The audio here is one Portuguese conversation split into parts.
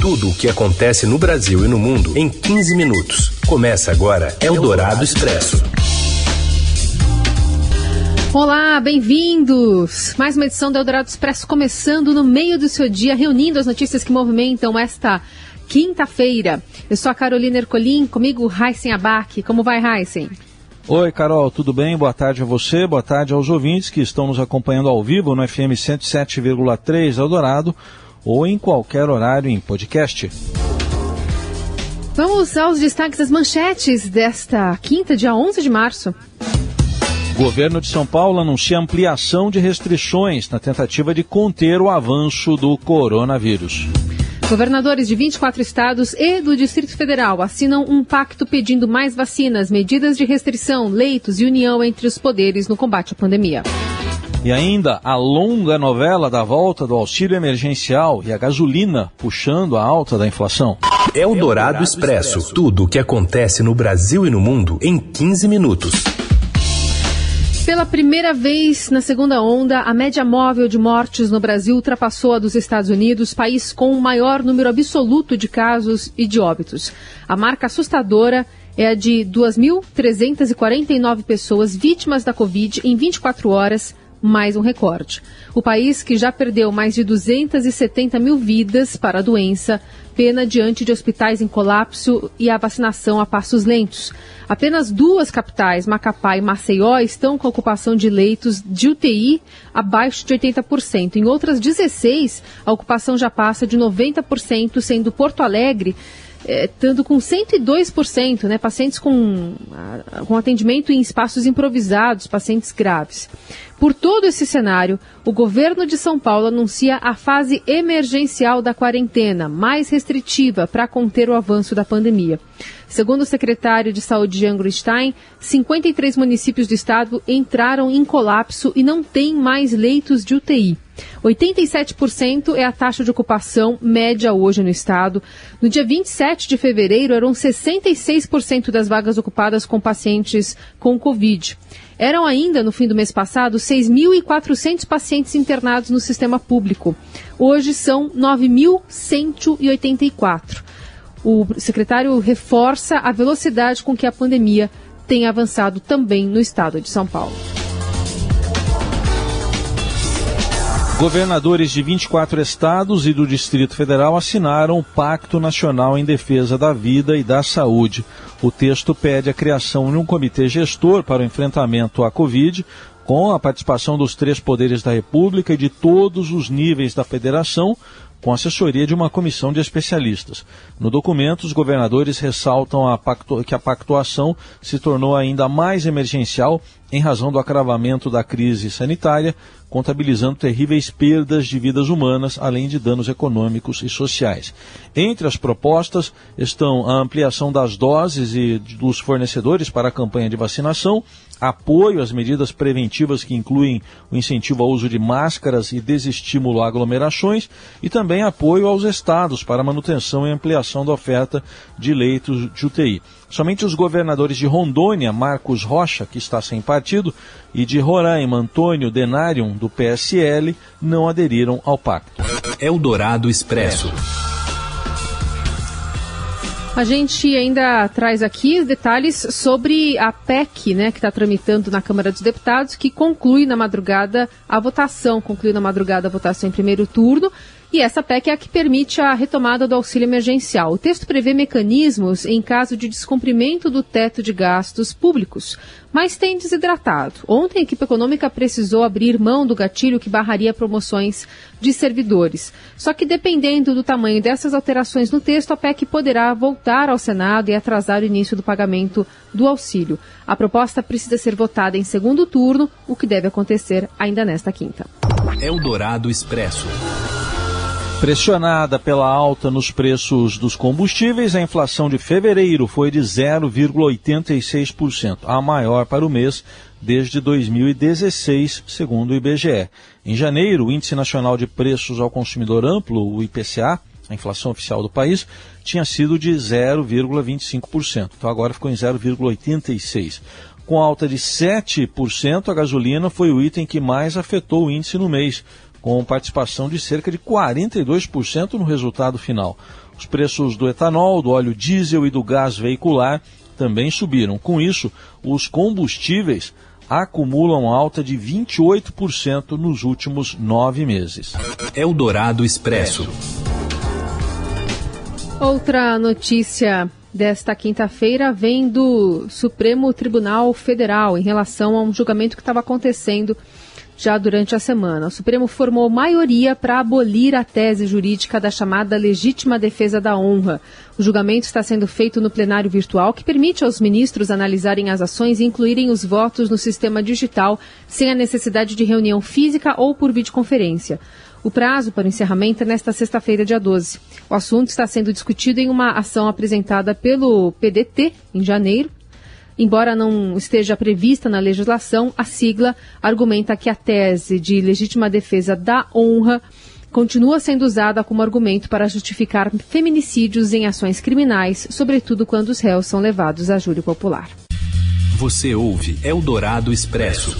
Tudo o que acontece no Brasil e no mundo em 15 minutos. Começa agora Eldorado Expresso. Olá, bem-vindos! Mais uma edição do Eldorado Expresso começando no meio do seu dia, reunindo as notícias que movimentam esta quinta-feira. Eu sou a Carolina Ercolim, comigo Heisen Abac. Como vai, Heisen? Oi, Carol, tudo bem? Boa tarde a você, boa tarde aos ouvintes que estão nos acompanhando ao vivo no FM 107,3 Eldorado ou em qualquer horário em podcast. Vamos aos destaques das manchetes desta quinta, dia 11 de março. O governo de São Paulo anuncia ampliação de restrições na tentativa de conter o avanço do coronavírus. Governadores de 24 estados e do Distrito Federal assinam um pacto pedindo mais vacinas, medidas de restrição, leitos e união entre os poderes no combate à pandemia. E ainda a longa novela da volta do auxílio emergencial e a gasolina puxando a alta da inflação. É o Dourado Expresso. Tudo o que acontece no Brasil e no mundo em 15 minutos. Pela primeira vez na segunda onda, a média móvel de mortes no Brasil ultrapassou a dos Estados Unidos, país com o maior número absoluto de casos e de óbitos. A marca assustadora é a de 2.349 pessoas vítimas da Covid em 24 horas, mais um recorde. O país, que já perdeu mais de 270 mil vidas para a doença, pena diante de hospitais em colapso e a vacinação a passos lentos. Apenas duas capitais, Macapá e Maceió, estão com ocupação de leitos de UTI abaixo de 80%. Em outras 16, a ocupação já passa de 90%, sendo Porto Alegre é, estando com 102%, né, pacientes com, com atendimento em espaços improvisados, pacientes graves. Por todo esse cenário, o governo de São Paulo anuncia a fase emergencial da quarentena, mais restritiva para conter o avanço da pandemia. Segundo o secretário de Saúde Jean Stein, 53 municípios do estado entraram em colapso e não têm mais leitos de UTI. 87% é a taxa de ocupação média hoje no estado. No dia 27 de fevereiro, eram 66% das vagas ocupadas com pacientes com Covid. Eram ainda, no fim do mês passado, 6.400 pacientes internados no sistema público. Hoje são 9.184. O secretário reforça a velocidade com que a pandemia tem avançado também no estado de São Paulo. Governadores de 24 estados e do Distrito Federal assinaram o Pacto Nacional em Defesa da Vida e da Saúde. O texto pede a criação de um comitê gestor para o enfrentamento à Covid, com a participação dos três poderes da República e de todos os níveis da federação, com assessoria de uma comissão de especialistas. No documento, os governadores ressaltam a que a pactuação se tornou ainda mais emergencial em razão do agravamento da crise sanitária, contabilizando terríveis perdas de vidas humanas, além de danos econômicos e sociais. Entre as propostas estão a ampliação das doses e dos fornecedores para a campanha de vacinação, apoio às medidas preventivas que incluem o incentivo ao uso de máscaras e desestímulo a aglomerações e também apoio aos estados para manutenção e ampliação da oferta de leitos de UTI. Somente os governadores de Rondônia, Marcos Rocha, que está sem partido, e de Roraima, Antônio Denarium, do PSL, não aderiram ao pacto. Eldorado Expresso. A gente ainda traz aqui detalhes sobre a PEC, né, que está tramitando na Câmara dos Deputados, que conclui na madrugada a votação, conclui na madrugada a votação em primeiro turno. E essa PEC é a que permite a retomada do auxílio emergencial. O texto prevê mecanismos em caso de descumprimento do teto de gastos públicos, mas tem desidratado. Ontem a equipe econômica precisou abrir mão do gatilho que barraria promoções de servidores. Só que dependendo do tamanho dessas alterações no texto, a PEC poderá voltar ao Senado e atrasar o início do pagamento do auxílio. A proposta precisa ser votada em segundo turno, o que deve acontecer ainda nesta quinta. Eldorado Expresso. Pressionada pela alta nos preços dos combustíveis, a inflação de fevereiro foi de 0,86%, a maior para o mês desde 2016, segundo o IBGE. Em janeiro, o Índice Nacional de Preços ao Consumidor Amplo, o IPCA, a inflação oficial do país, tinha sido de 0,25%. Então agora ficou em 0,86%. Com alta de 7%, a gasolina foi o item que mais afetou o índice no mês, com participação de cerca de 42% no resultado final. Os preços do etanol, do óleo diesel e do gás veicular também subiram. Com isso, os combustíveis acumulam alta de 28% nos últimos nove meses. Eldorado Expresso. Outra notícia desta quinta-feira vem do Supremo Tribunal Federal em relação a um julgamento que estava acontecendo já durante a semana. O Supremo formou maioria para abolir a tese jurídica da chamada legítima defesa da honra. O julgamento está sendo feito no plenário virtual, que permite aos ministros analisarem as ações e incluírem os votos no sistema digital, sem a necessidade de reunião física ou por videoconferência. O prazo para o encerramento é nesta sexta-feira, dia 12. O assunto está sendo discutido em uma ação apresentada pelo PDT em janeiro Embora não esteja prevista na legislação, a sigla argumenta que a tese de legítima defesa da honra continua sendo usada como argumento para justificar feminicídios em ações criminais, sobretudo quando os réus são levados a júri popular. Você ouve Eldorado Expresso.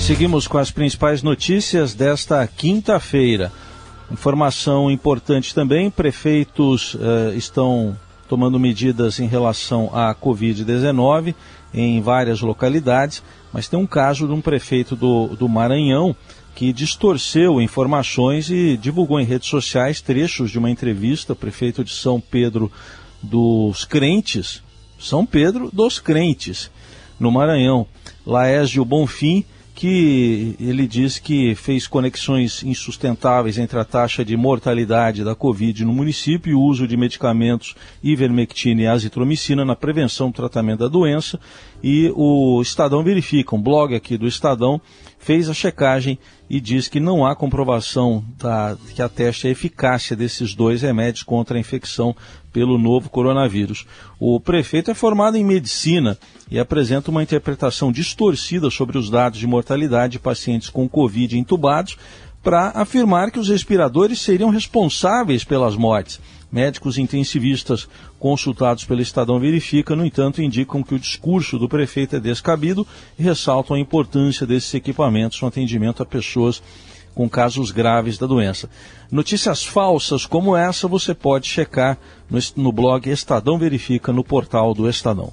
Seguimos com as principais notícias desta quinta-feira. Informação importante também: prefeitos uh, estão tomando medidas em relação à Covid-19 em várias localidades, mas tem um caso de um prefeito do, do Maranhão que distorceu informações e divulgou em redes sociais trechos de uma entrevista, prefeito de São Pedro dos Crentes, São Pedro dos Crentes, no Maranhão, Laésio Bonfim, que ele diz que fez conexões insustentáveis entre a taxa de mortalidade da Covid no município e o uso de medicamentos ivermectina e azitromicina na prevenção e tratamento da doença. E o Estadão verifica, um blog aqui do Estadão, fez a checagem e diz que não há comprovação da, que ateste a eficácia desses dois remédios contra a infecção pelo novo coronavírus. O prefeito é formado em medicina e apresenta uma interpretação distorcida sobre os dados de mortalidade de pacientes com Covid entubados para afirmar que os respiradores seriam responsáveis pelas mortes. Médicos intensivistas consultados pelo Estadão Verifica, no entanto, indicam que o discurso do prefeito é descabido e ressaltam a importância desses equipamentos no atendimento a pessoas com casos graves da doença. Notícias falsas como essa você pode checar no, blog Estadão Verifica no portal do Estadão.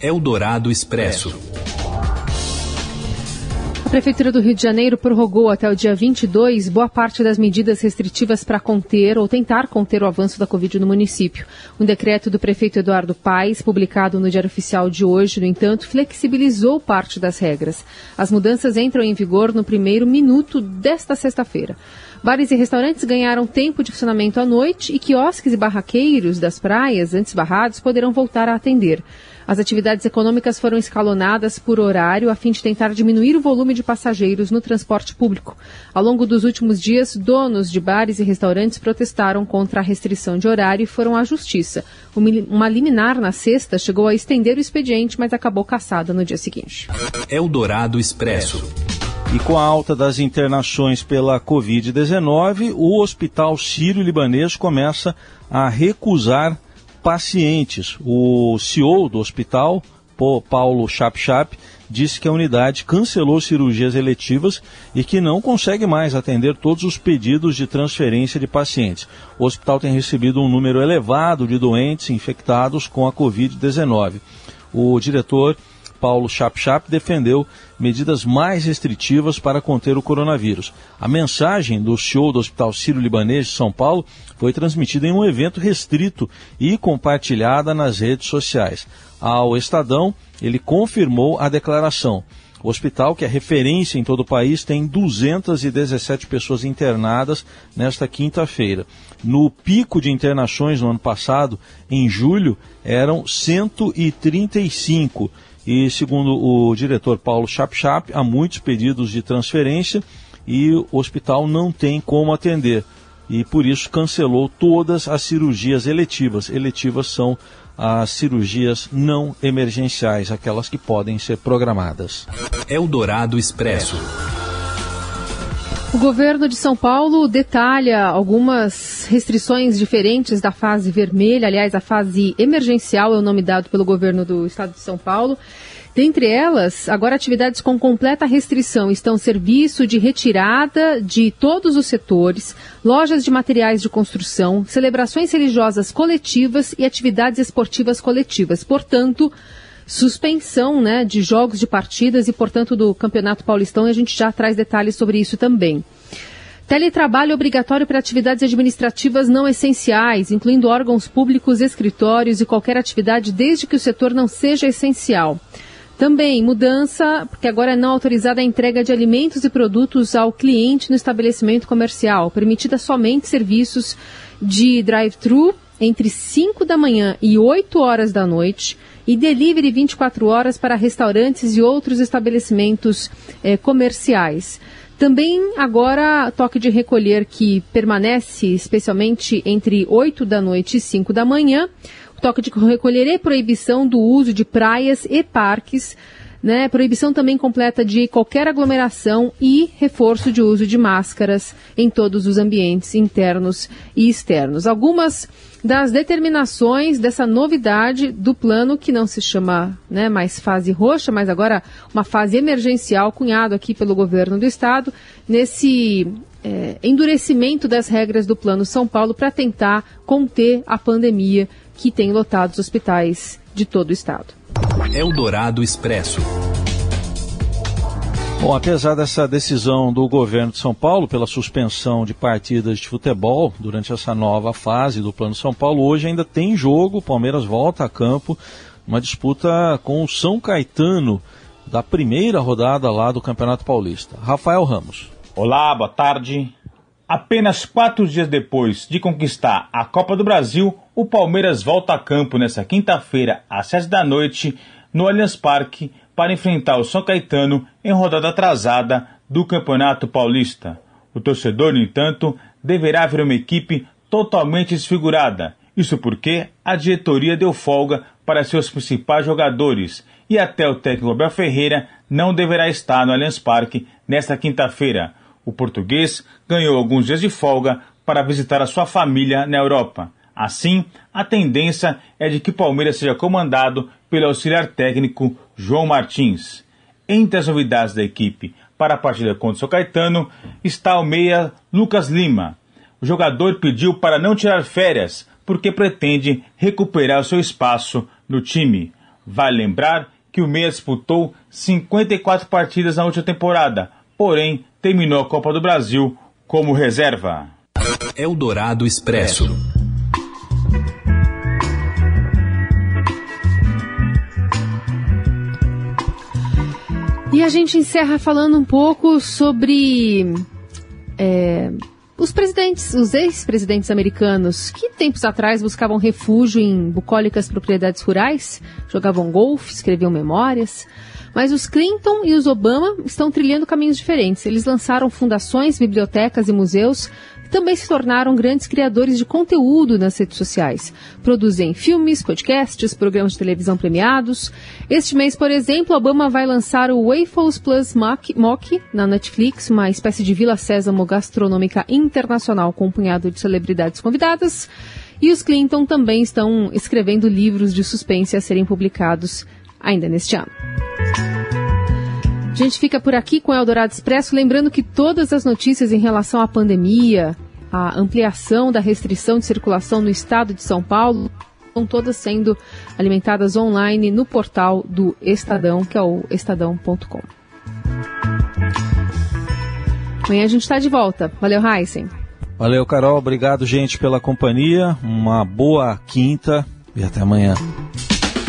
Eldorado Expresso. A Prefeitura do Rio de Janeiro prorrogou até o dia 22 boa parte das medidas restritivas para conter ou tentar conter o avanço da Covid no município. Um decreto do prefeito Eduardo Paes, publicado no Diário Oficial de hoje, no entanto, flexibilizou parte das regras. As mudanças entram em vigor no primeiro minuto desta sexta-feira. Bares e restaurantes ganharam tempo de funcionamento à noite e quiosques e barraqueiros das praias, antes barrados, poderão voltar a atender. As atividades econômicas foram escalonadas por horário a fim de tentar diminuir o volume de passageiros no transporte público. Ao longo dos últimos dias, donos de bares e restaurantes protestaram contra a restrição de horário e foram à justiça. Uma liminar na sexta chegou a estender o expediente, mas acabou cassada no dia seguinte. Eldorado Expresso. E com a alta das internações pela Covid-19, o Hospital Sírio-Libanês começa a recusar pacientes. O CEO do hospital, Paulo Chap-Chap, disse que a unidade cancelou cirurgias eletivas e que não consegue mais atender todos os pedidos de transferência de pacientes. O hospital tem recebido um número elevado de doentes infectados com a Covid-19. O diretor Paulo Chap-Chap defendeu medidas mais restritivas para conter o coronavírus. A mensagem do show do Hospital Sírio-Libanês de São Paulo foi transmitida em um evento restrito e compartilhada nas redes sociais. Ao Estadão, ele confirmou a declaração. O hospital, que é referência em todo o país, tem 217 pessoas internadas nesta quinta-feira. No pico de internações no ano passado, em julho, eram 135 e, segundo o diretor Paulo Chap-Chap, há muitos pedidos de transferência e o hospital não tem como atender. E por isso cancelou todas as cirurgias eletivas. Eletivas são as cirurgias não emergenciais, aquelas que podem ser programadas. Eldorado Expresso. O governo de São Paulo detalha algumas restrições diferentes da fase vermelha, aliás, a fase emergencial é o nome dado pelo governo do estado de São Paulo. Dentre elas, agora atividades com completa restrição estão serviço de retirada de todos os setores, lojas de materiais de construção, celebrações religiosas coletivas e atividades esportivas coletivas. Portanto, suspensão né, de jogos de partidas e, portanto, do Campeonato Paulistão, e a gente já traz detalhes sobre isso também. Teletrabalho obrigatório para atividades administrativas não essenciais, incluindo órgãos públicos, escritórios e qualquer atividade desde que o setor não seja essencial. Também mudança, porque agora é não autorizada a entrega de alimentos e produtos ao cliente no estabelecimento comercial, permitida somente serviços de drive-thru entre 5 da manhã e 8 horas da noite e delivery 24 horas para restaurantes e outros estabelecimentos eh, comerciais. Também agora toque de recolher que permanece especialmente entre 8 da noite e 5 da manhã. O toque de recolher e proibição do uso de praias e parques. Né? Proibição também completa de qualquer aglomeração e reforço de uso de máscaras em todos os ambientes internos e externos. Algumas das determinações dessa novidade do plano que não se chama né, mais fase roxa, mas agora uma fase emergencial cunhado aqui pelo governo do estado nesse é, endurecimento das regras do plano São Paulo para tentar conter a pandemia que tem lotado os hospitais de todo o estado. Eldorado Expresso. Bom, apesar dessa decisão do governo de São Paulo pela suspensão de partidas de futebol durante essa nova fase do Plano São Paulo, hoje ainda tem jogo. O Palmeiras volta a campo, uma disputa com o São Caetano da primeira rodada lá do Campeonato Paulista. Rafael Ramos. Olá, boa tarde. Apenas quatro dias depois de conquistar a Copa do Brasil, o Palmeiras volta a campo nessa quinta-feira, às sete da noite, no Allianz Parque, para enfrentar o São Caetano em rodada atrasada do Campeonato Paulista. O torcedor, no entanto, deverá ver uma equipe totalmente desfigurada. Isso porque a diretoria deu folga para seus principais jogadores e até o técnico Abel Ferreira não deverá estar no Allianz Parque nesta quinta-feira. O português ganhou alguns dias de folga para visitar a sua família na Europa. Assim, a tendência é de que Palmeiras seja comandado pelo auxiliar técnico João Martins. Entre as novidades da equipe para a partida contra o São Caetano está o meia Lucas Lima. O jogador pediu para não tirar férias porque pretende recuperar o seu espaço no time. Vale lembrar que o meia disputou 54 partidas na última temporada, porém terminou a Copa do Brasil como reserva. Eldorado Expresso. E a gente encerra falando um pouco sobre é, os presidentes, os ex-presidentes americanos, que tempos atrás buscavam refúgio em bucólicas propriedades rurais, jogavam golfe, escreviam memórias. Mas os Clinton e os Obama estão trilhando caminhos diferentes. Eles lançaram fundações, bibliotecas e museus também se tornaram grandes criadores de conteúdo nas redes sociais. Produzem filmes, podcasts, programas de televisão premiados. Este mês, por exemplo, Obama vai lançar o Waffles Plus Mock, na Netflix, uma espécie de Vila Sésamo gastronômica internacional com um punhado de celebridades convidadas. E os Clinton também estão escrevendo livros de suspense a serem publicados ainda neste ano. A gente fica por aqui com o Eldorado Expresso, lembrando que todas as notícias em relação à pandemia, a ampliação da restrição de circulação no estado de São Paulo, estão todas sendo alimentadas online no portal do Estadão, que é o estadão.com. Amanhã a gente está de volta. Valeu, Heisen. Valeu, Carol. Obrigado, gente, pela companhia. Uma boa quinta e até amanhã.